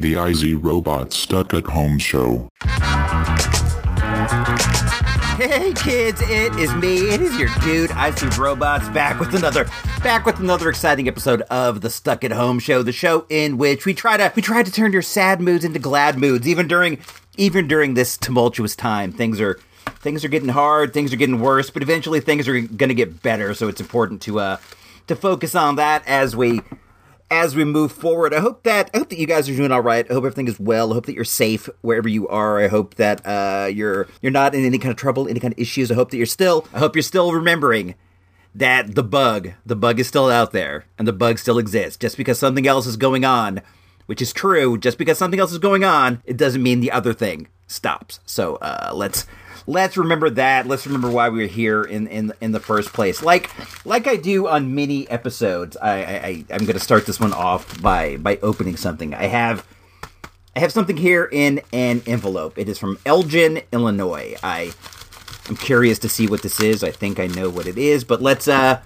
The IZ Robot Stuck at Home Show. Hey kids, it is me. It is your dude, IC Robots, back with another back with another exciting episode of the Stuck at Home Show, the show in which we try to we try to turn your sad moods into glad moods, even during even during this tumultuous time. Things are things are getting hard, things are getting worse, but eventually things are going to get better. So it's important to uh to focus on that as we as we move forward. I hope that I hope that you guys are doing all right. I hope everything is well. I hope that you're safe wherever you are. I hope that uh, you're you're not in any kind of trouble, any kind of issues. I hope that you're still. I hope you're still remembering that the bug, the bug is still out there, and the bug still exists. Just because something else is going on, which is true, just because something else is going on, it doesn't mean the other thing stops. So uh, let's let's remember that. Let's remember why we were here in in in the first place. Like like I do on many episodes, I, I I'm going to start this one off by by opening something. I have I have something here in an envelope. It is from Elgin, Illinois. I I'm curious to see what this is. I think I know what it is, but let's uh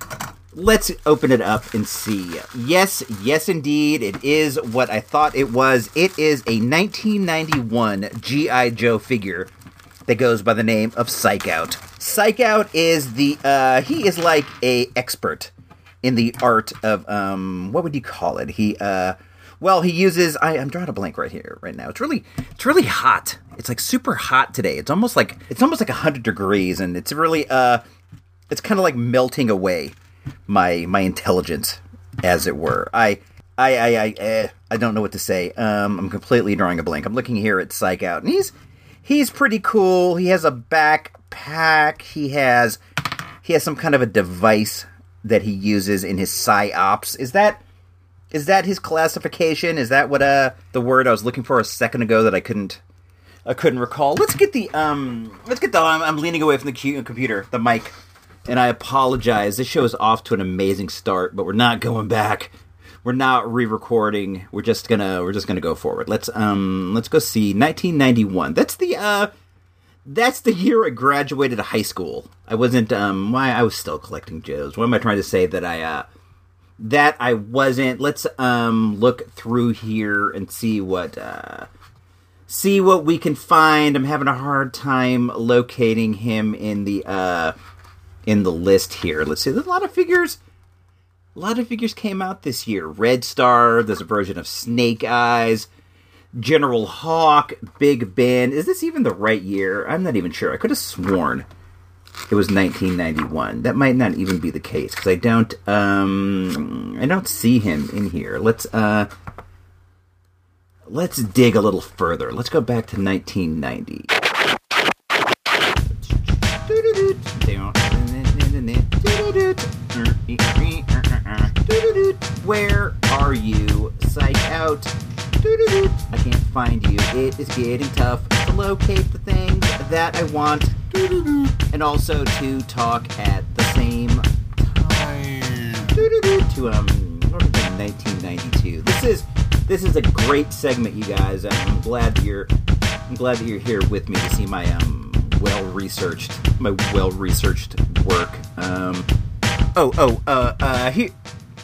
let's open it up and see. Yes, yes indeed, it is what I thought it was. It is a 1991 GI Joe figure that goes by the name of Psych Out. Psych Out is the uh, he is like a expert in the art of um what would you call it? He uh well he uses I, I'm drawing a blank right here right now. It's really it's really hot. It's like super hot today. It's almost like it's almost like hundred degrees and it's really uh it's kind of like melting away my my intelligence as it were. I I I I, eh, I don't know what to say. Um, I'm completely drawing a blank. I'm looking here at Psych Out, and he's he's pretty cool. He has a backpack. He has he has some kind of a device that he uses in his psyops. Is that is that his classification? Is that what uh the word I was looking for a second ago that I couldn't I couldn't recall? Let's get the um let's get the I'm, I'm leaning away from the computer, the mic. And I apologize. This show is off to an amazing start, but we're not going back. We're not re-recording. We're just gonna we're just gonna go forward. Let's um let's go see 1991. That's the uh that's the year I graduated high school. I wasn't um why I was still collecting Joes. What am I trying to say that I uh that I wasn't. Let's um look through here and see what uh see what we can find. I'm having a hard time locating him in the uh in the list here. Let's see. There's a lot of figures. A lot of figures came out this year. Red Star. There's a version of Snake Eyes. General Hawk, Big Ben. Is this even the right year? I'm not even sure. I could have sworn it was 1991. That might not even be the case because I don't um I don't see him in here. Let's uh let's dig a little further. Let's go back to 1990. I can't find you. It is getting tough to locate the things that I want and also to talk at the same time. To um, 1992. This is this is a great segment, you guys. I'm glad that you're I'm glad that you're here with me to see my um well researched my well researched work. Um, oh oh uh uh here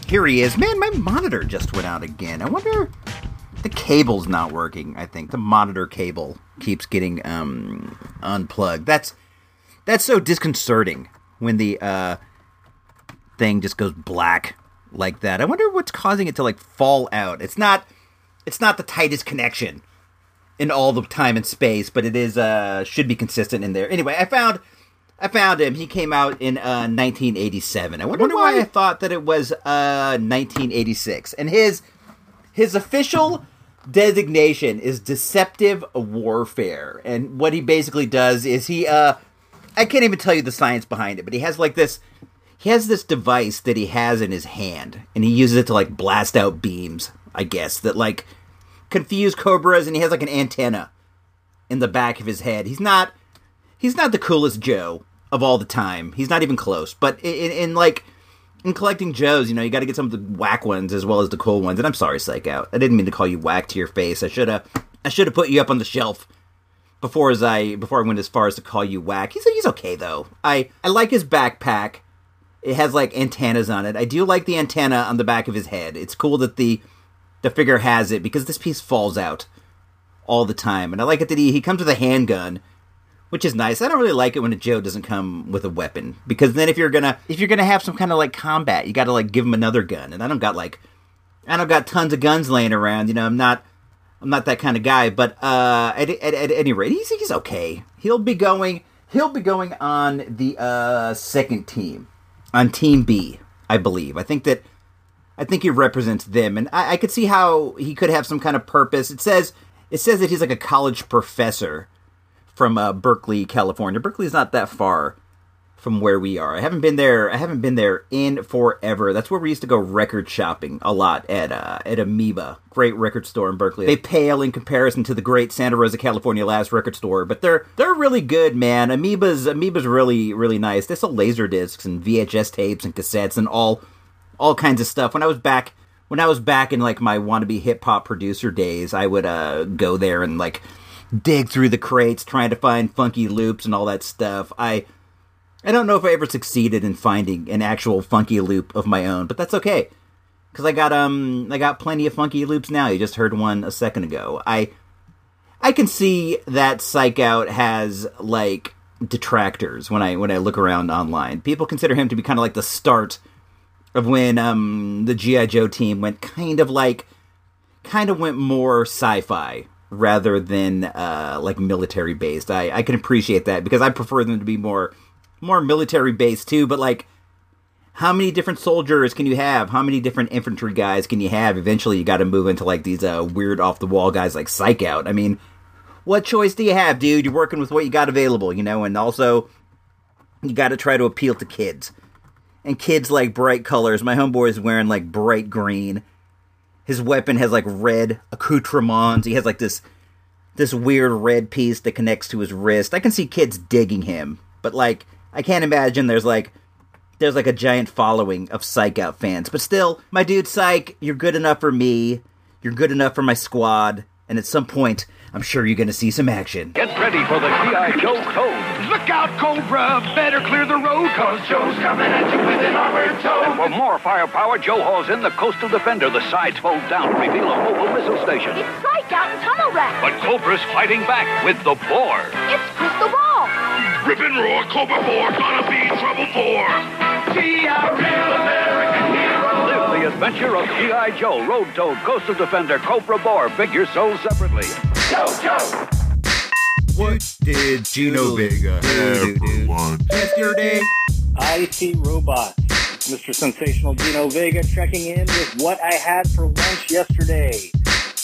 here he is. Man, my monitor just went out again. I wonder the cable's not working. I think the monitor cable keeps getting um unplugged. That's that's so disconcerting when the uh thing just goes black like that. I wonder what's causing it to like fall out. It's not it's not the tightest connection in all the time and space, but it is uh should be consistent in there. Anyway, I found I found him. He came out in uh 1987. I wonder, wonder why why- I thought that it was uh 1986. And his his official designation is deceptive warfare. And what he basically does is he uh I can't even tell you the science behind it, but he has like this he has this device that he has in his hand and he uses it to like blast out beams, I guess, that like confuse cobras and he has like an antenna in the back of his head. He's not he's not the coolest Joe of all the time. He's not even close. But in, in like in collecting Joes, you know, you got to get some of the whack ones as well as the cool ones. And I'm sorry, Psych Out. I didn't mean to call you whack to your face. I should have I should have put you up on the shelf before as I before I went as far as to call you whack. He's he's okay though. I I like his backpack. It has like antennas on it. I do like the antenna on the back of his head. It's cool that the the figure has it because this piece falls out all the time. And I like it that he, he comes with a handgun, which is nice. I don't really like it when a Joe doesn't come with a weapon because then if you're gonna if you're gonna have some kind of like combat, you got to like give him another gun. And I don't got like I don't got tons of guns laying around. You know, I'm not I'm not that kind of guy. But uh, at, at, at any rate, he's he's okay. He'll be going he'll be going on the uh, second team on Team B, I believe. I think that I think he represents them, and I, I could see how he could have some kind of purpose. It says it says that he's like a college professor from uh, Berkeley, California. Berkeley's not that far from where we are. I haven't been there. I haven't been there in forever. That's where we used to go record shopping a lot at uh, at Amoeba, great record store in Berkeley. They pale in comparison to the great Santa Rosa, California last record store, but they're they're really good, man. Amoeba's Amoeba's really really nice. They sell laser discs and VHS tapes and cassettes and all all kinds of stuff. When I was back when I was back in like my wannabe hip hop producer days, I would uh, go there and like dig through the crates trying to find funky loops and all that stuff. I I don't know if I ever succeeded in finding an actual funky loop of my own, but that's okay. Cuz I got um I got plenty of funky loops now. You just heard one a second ago. I I can see that Psych Out has like detractors when I when I look around online. People consider him to be kind of like the start of when um the GI Joe team went kind of like kind of went more sci-fi rather than uh like military based. I I can appreciate that because I prefer them to be more more military based too, but like how many different soldiers can you have? How many different infantry guys can you have? Eventually you got to move into like these uh weird off the wall guys like Psych Out. I mean, what choice do you have, dude? You're working with what you got available, you know, and also you got to try to appeal to kids and kids like bright colors. My homeboy is wearing like bright green. His weapon has like red accoutrements. He has like this this weird red piece that connects to his wrist. I can see kids digging him, but like I can't imagine there's like there's like a giant following of Psych Out fans. But still, my dude Psych, you're good enough for me. You're good enough for my squad. And at some point, I'm sure you're going to see some action. Get ready for the G.I. Joe Code. Look out, Cobra! Better clear the road, cause Joe's coming at you with an armored toad. For more firepower, Joe hauls in the Coastal Defender. The sides fold down to reveal a mobile missile station. It's Psych Out and Tunnel Rat. But Cobra's fighting back with the Boar. It's Crystal Ball. Rip and roar, Cobra 4, gonna be trouble for. Be a real American hero. Live the adventure of G.I. Joe, Road Toad, Coastal Defender, Cobra Boar. Figures sold separately. Joe, Joe. What did Gino Vega Everyone. yesterday? IT Robot. Mr. Sensational Gino Vega checking in with what I had for lunch yesterday.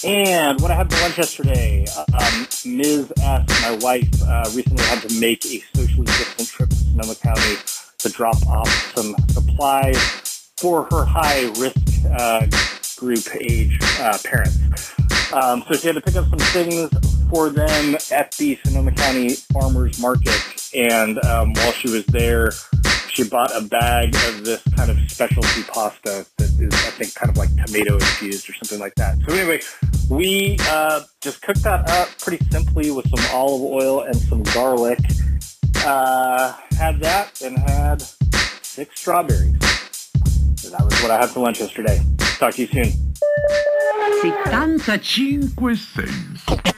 And what I had for lunch yesterday, uh, um, Ms. S, my wife, uh, recently had to make a socially distant trip to Sonoma County to drop off some supplies for her high risk uh, group age uh, parents. Um, so she had to pick up some things for them at the Sonoma County Farmers Market. And um, while she was there, she bought a bag of this kind of specialty pasta that is, I think, kind of like tomato infused or something like that. So anyway, we uh, just cooked that up pretty simply with some olive oil and some garlic. Uh, had that and had six strawberries. So that was what I had for lunch yesterday. Talk to you soon. 75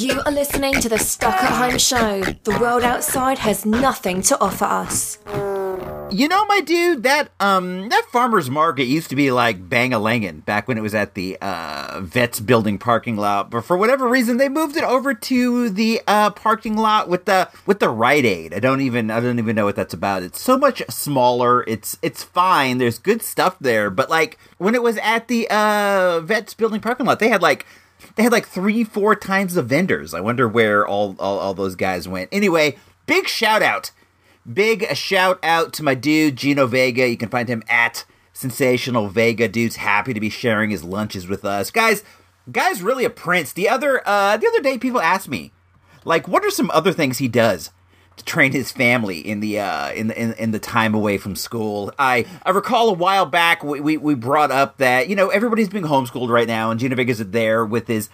You are listening to the Stuck at Home Show. The world outside has nothing to offer us. You know, my dude, that um that farmer's market used to be like bang a Bangalangin back when it was at the uh Vets building parking lot, but for whatever reason they moved it over to the uh parking lot with the with the Rite Aid. I don't even I don't even know what that's about. It's so much smaller. It's it's fine. There's good stuff there, but like when it was at the uh Vets building parking lot, they had like they had like three, four times the vendors. I wonder where all, all, all those guys went. Anyway, big shout out. Big shout out to my dude, Gino Vega. You can find him at Sensational Vega. Dude's happy to be sharing his lunches with us. Guys, guy's really a prince. The other uh the other day people asked me, like, what are some other things he does train his family in the uh in the in, the time away from school. I I recall a while back we, we we brought up that, you know, everybody's being homeschooled right now and Gino Vega's is there with his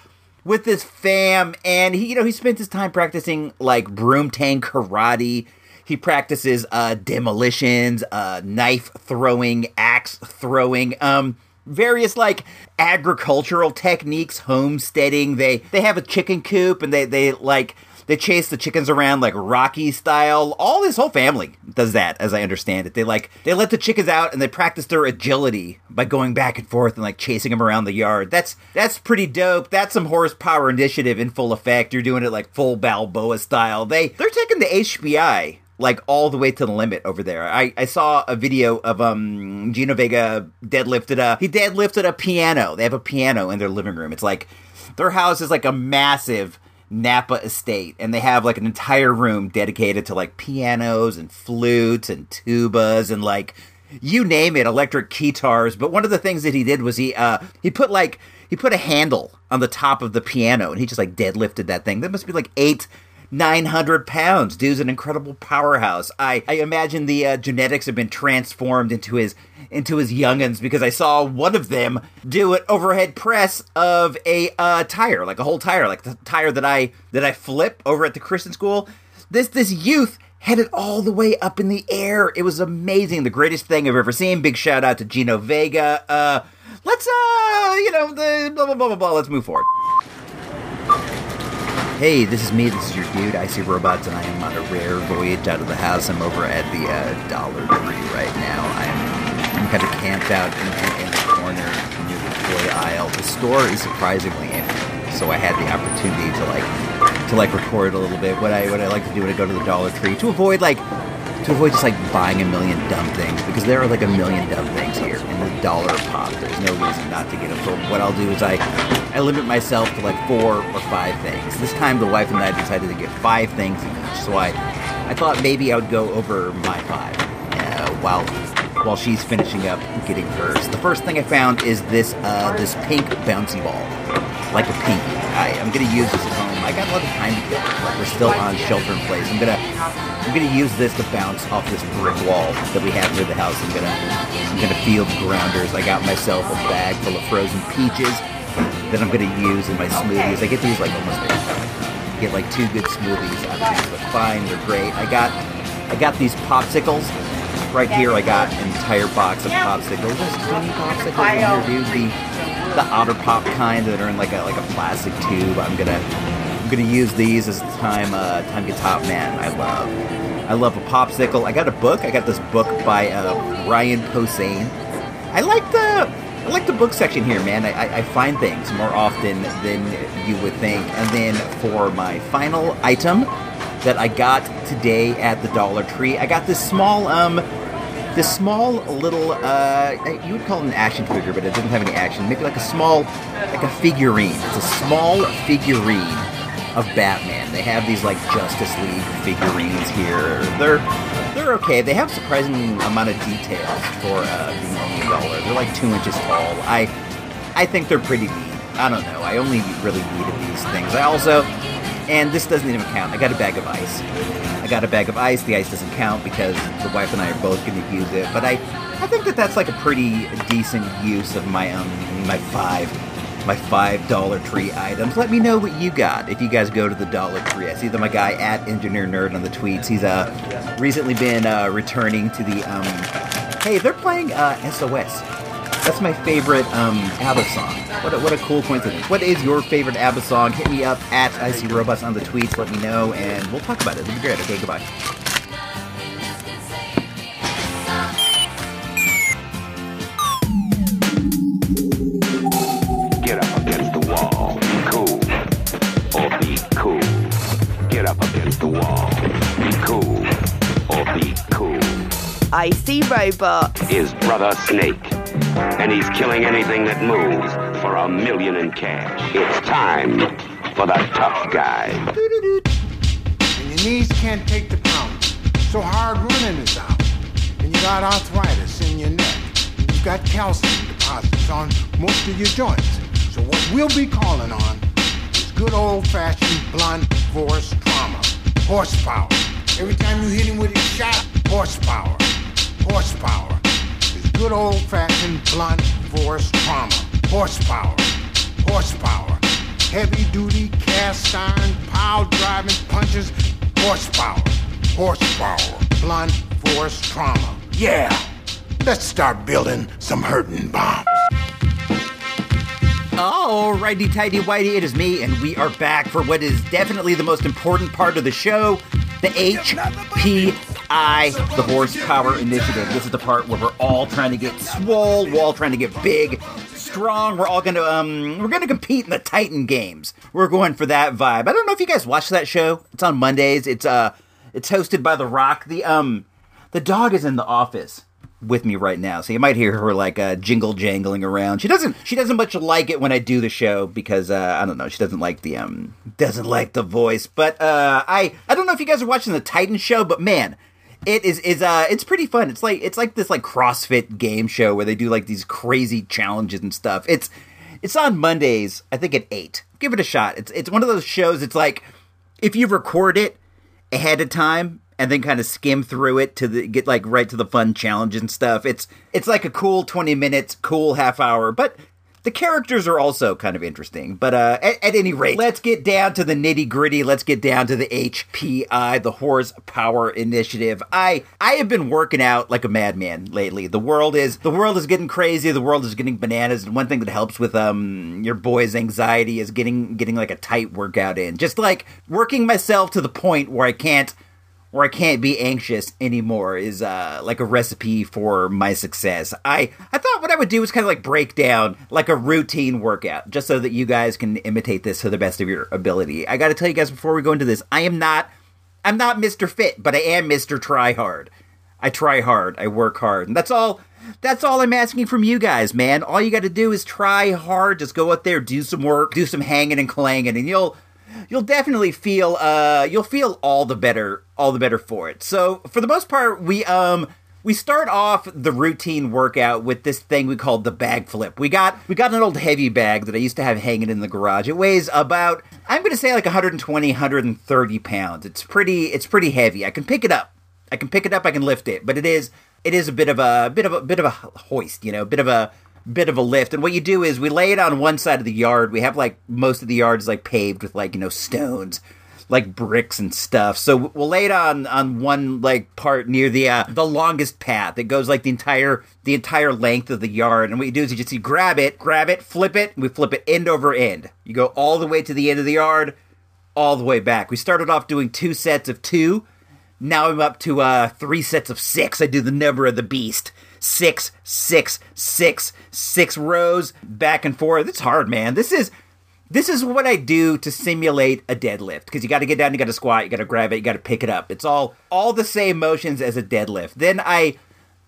with his fam and he you know he spends his time practicing like broom tank karate he practices uh demolitions uh knife throwing axe throwing um various like agricultural techniques, homesteading. They they have a chicken coop and they they like they chase the chickens around like Rocky style. All his whole family does that, as I understand it. They like they let the chickens out and they practice their agility by going back and forth and like chasing them around the yard. That's that's pretty dope. That's some horsepower initiative in full effect. You're doing it like full Balboa style. They they're taking the HPI like all the way to the limit over there. I, I saw a video of um Gino Vega deadlifted a he deadlifted a piano. They have a piano in their living room. It's like their house is like a massive Napa estate and they have like an entire room dedicated to like pianos and flutes and tubas and like you name it, electric guitars. But one of the things that he did was he uh he put like he put a handle on the top of the piano and he just like deadlifted that thing. That must be like eight 900 pounds. Dude's an incredible powerhouse. I, I imagine the uh, genetics have been transformed into his into his youngins because I saw one of them do an overhead press of a uh, tire, like a whole tire, like the tire that I that I flip over at the Christian school. This this youth had it all the way up in the air. It was amazing, the greatest thing I've ever seen. Big shout out to Gino Vega. Uh, let's uh, you know, the blah blah blah blah blah. Let's move forward. Hey, this is me. This is your dude, Icy Robots, and I am on a rare voyage out of the house. I'm over at the uh, Dollar Tree right now. I'm, I'm kind of camped out in, in, in the corner near the toy aisle. The store is surprisingly empty, so I had the opportunity to like to like record a little bit. What I what I like to do when I go to the Dollar Tree to avoid like to avoid just like buying a million dumb things because there are like a million dumb things here and the dollar pop. There's no reason not to get them. So what I'll do is I I limit myself to like four or five things. This time the wife and I decided to get five things each. So I I thought maybe I would go over my five uh, while while she's finishing up getting hers. The first thing I found is this uh, this pink bouncy ball, like a pinky. I, I'm gonna use this. I got a lot of time to kill. Like we're still on shelter in place. I'm gonna I'm gonna use this to bounce off this brick wall that we have near the house. I'm gonna I'm gonna field grounders. I got myself a bag full of frozen peaches that I'm gonna use in my smoothies. I get these like almost every time. Get like two good smoothies out of these. They're fine. They're great. I got I got these popsicles right here. I got an entire box of popsicles. There's 20 popsicles here, dude. The the otter pop kind that are in like a like a plastic tube. I'm gonna I'm gonna use these as the time uh, time gets hot, man. I love I love a popsicle. I got a book. I got this book by uh, Brian Posehn. I like the I like the book section here, man. I, I, I find things more often than you would think. And then for my final item that I got today at the Dollar Tree, I got this small um this small little uh you would call it an action figure, but it doesn't have any action. Maybe like a small like a figurine. It's a small figurine of Batman. They have these like Justice League figurines here. They're they're okay. They have surprising amount of details for uh, being only a dollar. They're like two inches tall. I I think they're pretty neat. I don't know. I only really needed these things. I also and this doesn't even count. I got a bag of ice. I got a bag of ice. The ice doesn't count because the wife and I are both going to use it. But I, I think that that's like a pretty decent use of my um my five my five Dollar Tree items. Let me know what you got if you guys go to the Dollar Tree. I see that my guy at Engineer Nerd on the tweets. He's uh recently been uh, returning to the um. Hey, they're playing uh, SOS. That's my favorite um, ABBA song. What a, what a cool coincidence. What is your favorite ABBA song? Hit me up at IC Robots on the tweets. Let me know, and we'll talk about it. It'll be great. Okay, goodbye. Icy Robot. Is Brother Snake. And he's killing anything that moves for a million in cash. It's time for the tough guy. and your knees can't take the pound. So hard running is out. And you got arthritis in your neck. And you've got calcium deposits on most of your joints. So what we'll be calling on is good old-fashioned blunt force trauma. Horsepower. Every time you hit him with his shot, horsepower. Horsepower. It's good old-fashioned blunt force trauma. Horsepower. Horsepower. Heavy duty cast iron pile driving punches. Horsepower. Horsepower. Blunt force trauma. Yeah. Let's start building some hurting bombs. Alrighty, tidy whitey, it is me, and we are back for what is definitely the most important part of the show the HPI, the Horsepower Initiative. This is the part where we're all trying to get swole, we're all trying to get big, strong. We're all gonna um, we're gonna compete in the Titan Games. We're going for that vibe. I don't know if you guys watch that show. It's on Mondays. It's uh, it's hosted by The Rock. The um, the dog is in the office with me right now, so you might hear her like uh, jingle jangling around. She doesn't she doesn't much like it when I do the show because uh, I don't know she doesn't like the um doesn't like the voice. But uh, I I don't know if you guys are watching the Titan show, but man, it is is uh it's pretty fun. It's like it's like this like CrossFit game show where they do like these crazy challenges and stuff. It's it's on Mondays, I think at eight. Give it a shot. It's it's one of those shows. It's like if you record it ahead of time and then kind of skim through it to the, get like right to the fun challenge and stuff. It's it's like a cool twenty minutes, cool half hour, but the characters are also kind of interesting. But uh, at, at any rate, let's get down to the nitty gritty. Let's get down to the HPI, the Horsepower Initiative. I I have been working out like a madman lately. The world is the world is getting crazy. The world is getting bananas. And one thing that helps with um your boy's anxiety is getting getting like a tight workout in. Just like working myself to the point where I can't where I can't be anxious anymore is uh, like a recipe for my success. I I thought what I would do is kind of like break down like a routine workout, just so that you guys can imitate this to the best of your ability. I got to tell you guys before we go into this, I am not I'm not Mr. Fit, but I am Mr. Try Hard. I try hard, I work hard, and that's all. That's all I'm asking from you guys, man. All you got to do is try hard. Just go out there, do some work, do some hanging and clanging, and you'll you'll definitely feel uh you'll feel all the better all the better for it. So for the most part, we um we start off the routine workout with this thing we call the bag flip. We got we got an old heavy bag that I used to have hanging in the garage. It weighs about I'm going to say like 120 130 pounds. It's pretty it's pretty heavy. I can pick it up. I can pick it up. I can lift it, but it is it is a bit of a bit of a bit of a hoist, you know, a bit of a bit of a lift. And what you do is we lay it on one side of the yard. We have like most of the yard is like paved with like, you know, stones, like bricks and stuff. So we'll lay it on on one like part near the uh, the longest path. that goes like the entire the entire length of the yard. And what you do is you just you grab it, grab it, flip it, we flip it end over end. You go all the way to the end of the yard, all the way back. We started off doing two sets of two. Now I'm up to uh, three sets of six. I do the number of the beast six, six, six, six rows back and forth. It's hard, man. This is this is what I do to simulate a deadlift because you got to get down, you got to squat, you got to grab it, you got to pick it up. It's all all the same motions as a deadlift. Then I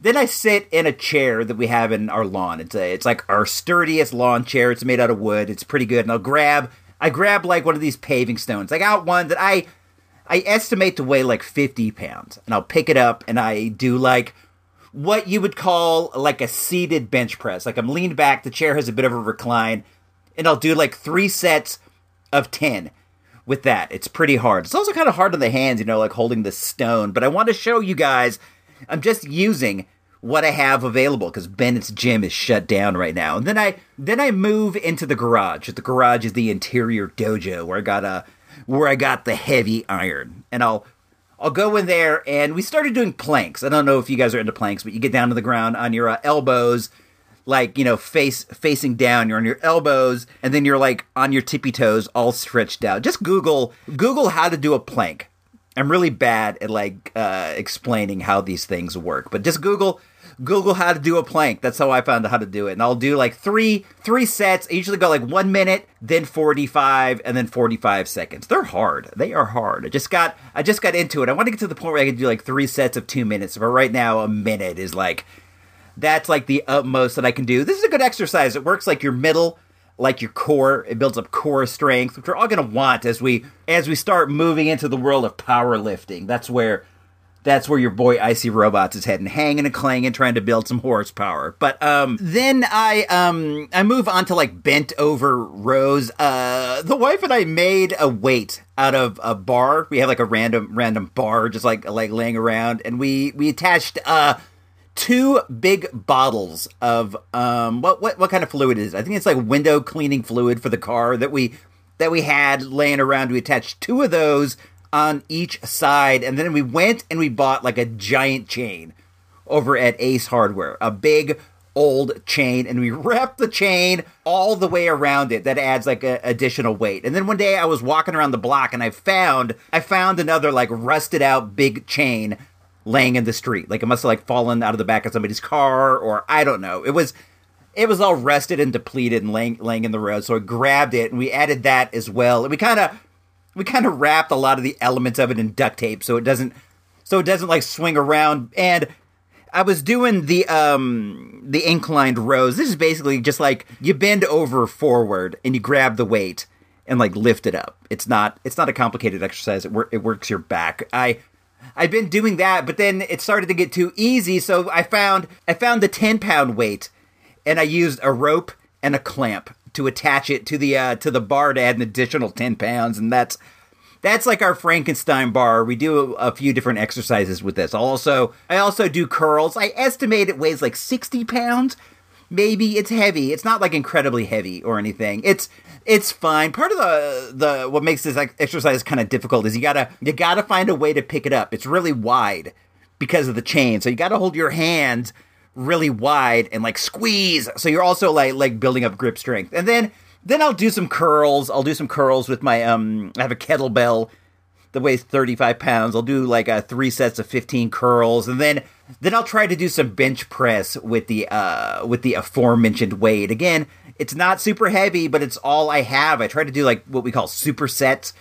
then I sit in a chair that we have in our lawn. It's a it's like our sturdiest lawn chair. It's made out of wood. It's pretty good. And I'll grab I grab like one of these paving stones. I got one that I I estimate to weigh like 50 pounds. And I'll pick it up and I do like what you would call like a seated bench press. Like I'm leaned back, the chair has a bit of a recline, and I'll do like three sets of 10 with that. It's pretty hard. It's also kind of hard on the hands, you know, like holding the stone. But I want to show you guys, I'm just using what I have available because Bennett's gym is shut down right now. And then I then I move into the garage. The garage is the interior dojo where I got a where I got the heavy iron. And I'll I'll go in there and we started doing planks. I don't know if you guys are into planks, but you get down to the ground on your uh, elbows, like you know, face facing down. You're on your elbows, and then you're like on your tippy toes, all stretched out. Just Google Google how to do a plank. I'm really bad at like uh, explaining how these things work, but just Google Google how to do a plank. That's how I found out how to do it. And I'll do like three three sets. I usually go like one minute, then forty five, and then forty five seconds. They're hard. They are hard. I just got I just got into it. I want to get to the point where I can do like three sets of two minutes. But right now, a minute is like that's like the utmost that I can do. This is a good exercise. It works like your middle like your core it builds up core strength which we're all going to want as we as we start moving into the world of powerlifting that's where that's where your boy icy robots is heading hanging and clanging trying to build some horsepower but um then i um i move on to like bent over rows. uh the wife and i made a weight out of a bar we have like a random random bar just like like laying around and we we attached uh two big bottles of um what what what kind of fluid is it? I think it's like window cleaning fluid for the car that we that we had laying around. We attached two of those on each side, and then we went and we bought like a giant chain over at Ace Hardware, a big old chain and we wrapped the chain all the way around it. That adds like a additional weight. And then one day i was walking around the block and i found i found another like rusted out big chain laying in the street. Like it must have like fallen out of the back of somebody's car or i don't know. It was it was all rusted and depleted and laying laying in the road. So i grabbed it and we added that as well. And we kind of we kind of wrapped a lot of the elements of it in duct tape so it doesn't so it doesn't like swing around and I was doing the um the inclined rows. This is basically just like you bend over forward and you grab the weight and like lift it up. It's not it's not a complicated exercise. It, wor- it works your back. I I've been doing that, but then it started to get too easy, so I found I found the 10 pound weight and I used a rope and a clamp to attach it to the uh, to the bar to add an additional 10 pounds and that's that's like our Frankenstein bar. We do a, few different exercises with this. Also, I also do curls. I estimate it weighs like 60 pounds. Maybe it's heavy. It's not like incredibly heavy or anything. It's it's fine. Part of the the what makes this exercise kind of difficult is you gotta you gotta find a way to pick it up. It's really wide because of the chain, so you gotta hold your hands really wide and like squeeze. So you're also like like building up grip strength, and then then I'll do some curls. I'll do some curls with my um. I have a kettlebell that weighs 35 pounds. I'll do like uh, three sets of 15 curls, and then then I'll try to do some bench press with the uh with the aforementioned weight. Again, it's not super heavy, but it's all I have. I try to do like what we call supersets,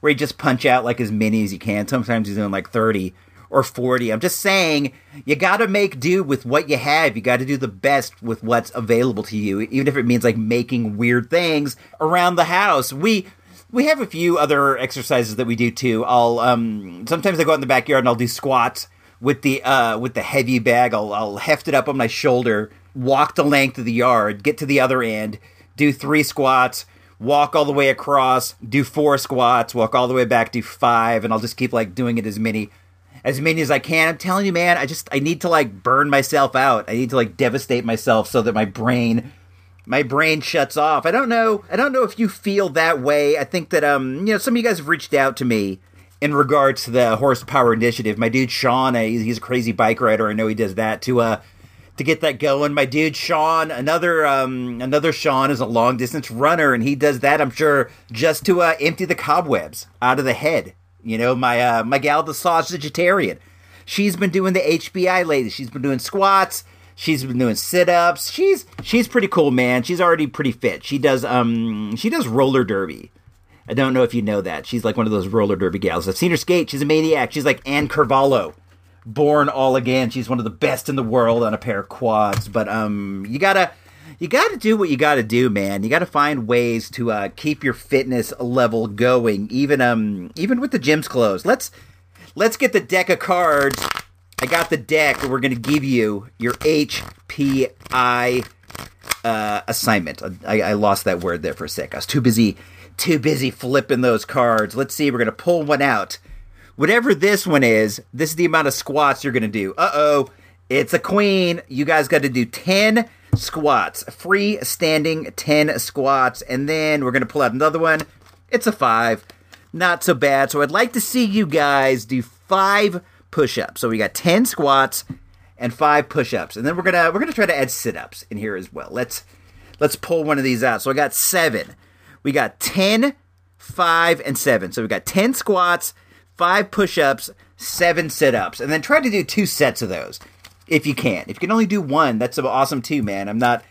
where you just punch out like as many as you can. Sometimes he's doing like 30 or 40. I'm just saying you got to make do with what you have. You got to do the best with what's available to you, even if it means like making weird things around the house. We we have a few other exercises that we do too. I'll um sometimes I go out in the backyard and I'll do squats with the uh with the heavy bag. I'll I'll heft it up on my shoulder, walk the length of the yard, get to the other end, do three squats, walk all the way across, do four squats, walk all the way back, do five, and I'll just keep like doing it as many as many as I can. I'm telling you, man, I just I need to like burn myself out. I need to like devastate myself so that my brain my brain shuts off. I don't know. I don't know if you feel that way. I think that um, you know, some of you guys have reached out to me in regards to the horsepower initiative. My dude Sean, he's a crazy bike rider. I know he does that to uh to get that going. My dude Sean, another um another Sean is a long distance runner and he does that I'm sure just to uh, empty the cobwebs out of the head you know, my uh, my gal, the sausageitarian. She's been doing the HPI lately. She's been doing squats. She's been doing sit ups. She's she's pretty cool, man. She's already pretty fit. She does um she does roller derby. I don't know if you know that. She's like one of those roller derby gals. I've seen her skate. She's a maniac. She's like Ann Calvello, born all again. She's one of the best in the world on a pair of quads. But um, you gotta you got to do what you got to do, man. You got to find ways to uh, keep your fitness level going, even um, even with the gyms closed. Let's let's get the deck of cards. I got the deck. We're to give you your HPI uh, assignment. I, I lost that word there for a sec. I was too busy too busy flipping those cards. Let's see. We're to pull one out. Whatever this one is, this is the amount of squats you're to do. Uh oh, it's a queen. You guys got to do ten squats, free standing 10 squats, and then we're going to pull out another one. It's a five. Not so bad. So I'd like to see you guys do five push ups. So we got 10 squats and five push ups. And then we're going to we're going to try to add sit ups in here as well. Let's let's pull one of these out. So I got 7. We got 10, 5 and 7. So we got 10 squats, 5 push ups, 7 sit ups. And then try to do two sets of those if you can. If you can only do one, that's awesome too, man. I'm not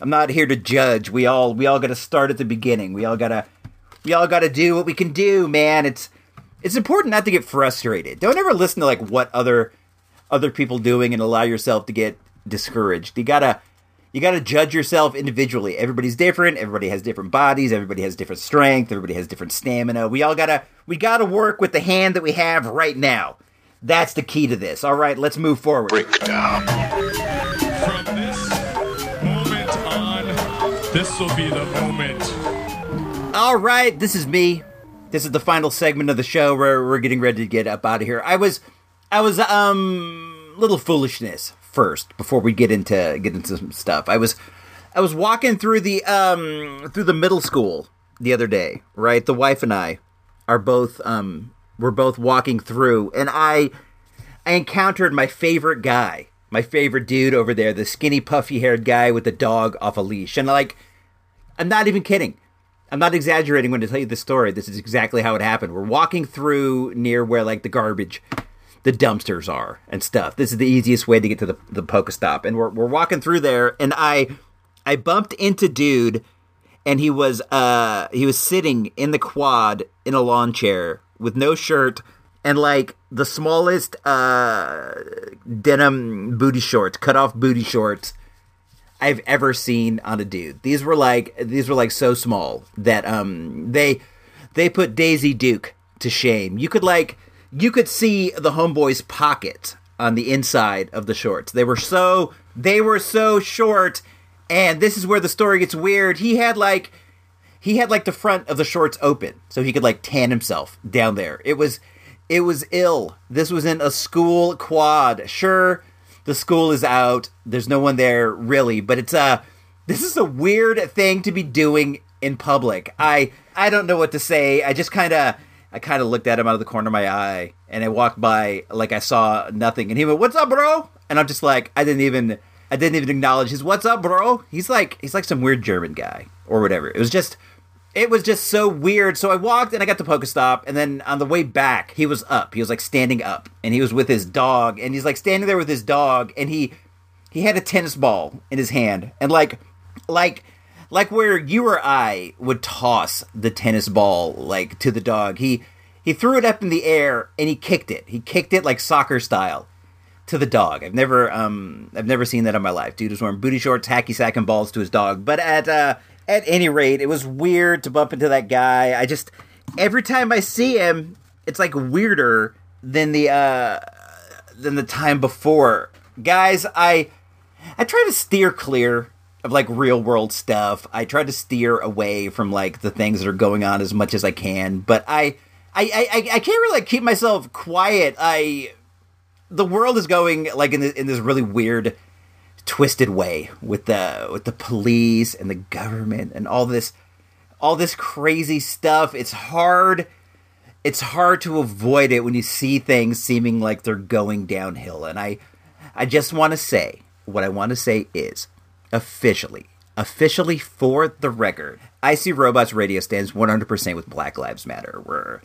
I'm not here to judge. We all we all got to start at the beginning. We all got to we all got to do what we can do, man. It's it's important not to get frustrated. Don't ever listen to like what other other people doing and allow yourself to get discouraged. You got to you got to judge yourself individually. Everybody's different. Everybody has different bodies. Everybody has different strength. Everybody has different stamina. We all got to we got to work with the hand that we have right now. That's the key to this. All right, let's move forward. Breakdown. From this moment on, this will be the moment. All right, this is me. This is the final segment of the show where we're getting ready to get up out of here. I was, I was, um, little foolishness first before we get into get into some stuff. I was, I was walking through the um through the middle school the other day. Right, the wife and I are both um we're both walking through, and I I encountered my favorite guy my favorite dude over there, the skinny, puffy haired guy with the dog off a leash. And like, I'm not even kidding. I'm not exaggerating when I tell you this story. This is exactly how it happened. We're walking through near where like the garbage, the dumpsters are and stuff. This is the easiest way to get to the the Pokestop, and we're we're walking through there, and I I bumped into dude, and he was uh he was sitting in the quad in a lawn chair with no shirt and like the smallest uh denim booty shorts, cut off booty shorts I've ever seen on a dude. These were like these were like so small that um they they put Daisy Duke to shame. You could like you could see the homeboy's pocket on the inside of the shorts. They were so they were so short and this is where the story gets weird. He had like he had like the front of the shorts open so he could like tan himself down there. It was it was ill. This was in a school quad. Sure, the school is out. There's no one there really, but it's a this is a weird thing to be doing in public. I I don't know what to say. I just kind of I kind of looked at him out of the corner of my eye and I walked by like I saw nothing and he went, "What's up, bro?" And I'm just like I didn't even I didn't even acknowledge his "What's up, bro?" He's like he's like some weird German guy or whatever. It was just it was just so weird. So I walked and I got to Pokestop, and then on the way back, he was up. He was like standing up, and he was with his dog, and he's like standing there with his dog, and he he had a tennis ball in his hand, and like like like where you or I would toss the tennis ball like to the dog. He he threw it up in the air and he kicked it. He kicked it like soccer style to the dog. I've never um I've never seen that in my life. Dude was wearing booty shorts, hacky sack, and balls to his dog. But at uh at any rate, it was weird to bump into that guy. I just every time I see him, it's like weirder than the uh than the time before. Guys, I I try to steer clear of like real world stuff. I try to steer away from like the things that are going on as much as I can, but I I I, I can't really keep myself quiet. I the world is going like in in this really weird twisted way with the with the police and the government and all this all this crazy stuff. It's hard it's hard to avoid it when you see things seeming like they're going downhill. And I I just want to say what I want to say is officially officially for the record, I see Robots Radio stands 100% with Black Lives Matter. We're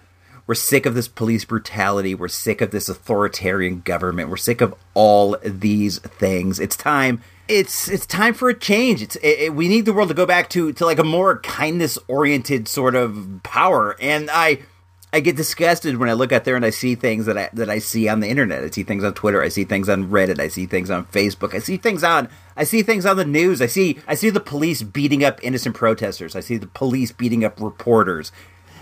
we're sick of this police brutality. We're sick of this authoritarian government. We're sick of all these things. It's time. It's it's time for a change. It's it, it, we need the world to go back to to like a more kindness oriented sort of power. And I I get disgusted when I look out there and I see things that I that I see on the internet. I see things on Twitter. I see things on Reddit. I see things on Facebook. I see things on I see things on the news. I see I see the police beating up innocent protesters. I see the police beating up reporters.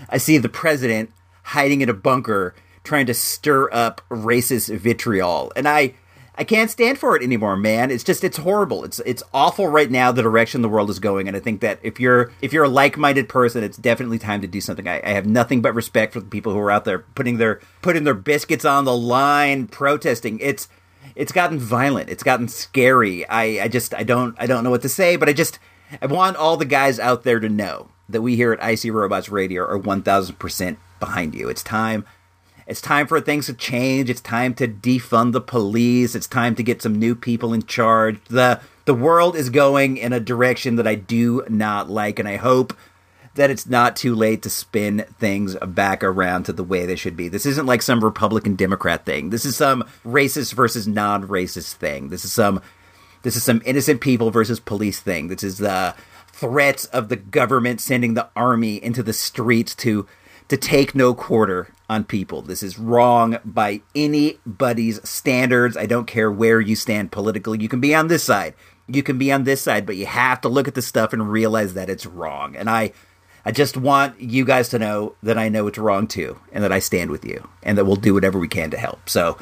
I see the president hiding in a bunker trying to stir up racist vitriol. And I I can't stand for it anymore, man. It's just it's horrible. It's it's awful right now the direction the world is going and I think that if you're if you're a like-minded person, it's definitely time to do something. I, I have nothing but respect for the people who are out there putting their putting their biscuits on the line protesting. It's it's gotten violent. It's gotten scary. I, I just I don't I don't know what to say, but I just I want all the guys out there to know that we here at IC Robots Radio are 1000% behind you. It's time. It's time for things to change. It's time to defund the police. It's time to get some new people in charge. The the world is going in a direction that I do not like and I hope that it's not too late to spin things back around to the way they should be. This isn't like some Republican Democrat thing. This is some racist versus non-racist thing. This is some this is some innocent people versus police thing. This is the threats of the government sending the army into the streets to to take no quarter on people. This is wrong by anybody's standards. I don't care where you stand politically. You can be on this side. You can be on this side, but you have to look at the stuff and realize that it's wrong. And I I just want you guys to know that I know it's wrong too and that I stand with you and that we'll do whatever we can to help. So,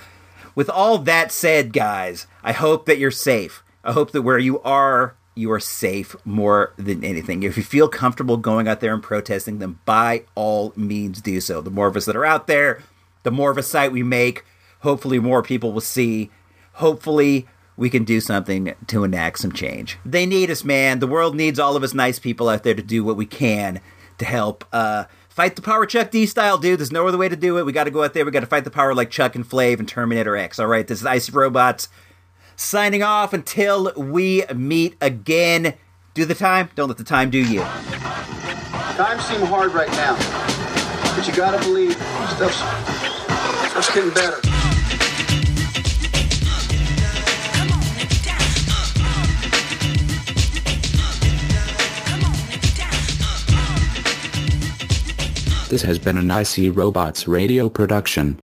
with all that said, guys, I hope that you're safe. I hope that where you are you are safe more than anything. If you feel comfortable going out there and protesting, then by all means do so. The more of us that are out there, the more of a sight we make, hopefully more people will see. Hopefully we can do something to enact some change. They need us, man. The world needs all of us nice people out there to do what we can to help uh, fight the power Chuck D style, dude. There's no other way to do it. We got to go out there. We got to fight the power like Chuck and Flav and Terminator X. All right, this is Icy Robots signing off until we meet again. Do the time. Don't let the time do you. Times seem hard right now, but you gotta believe stuff's, stuff's getting better. This has been an IC Robots radio production.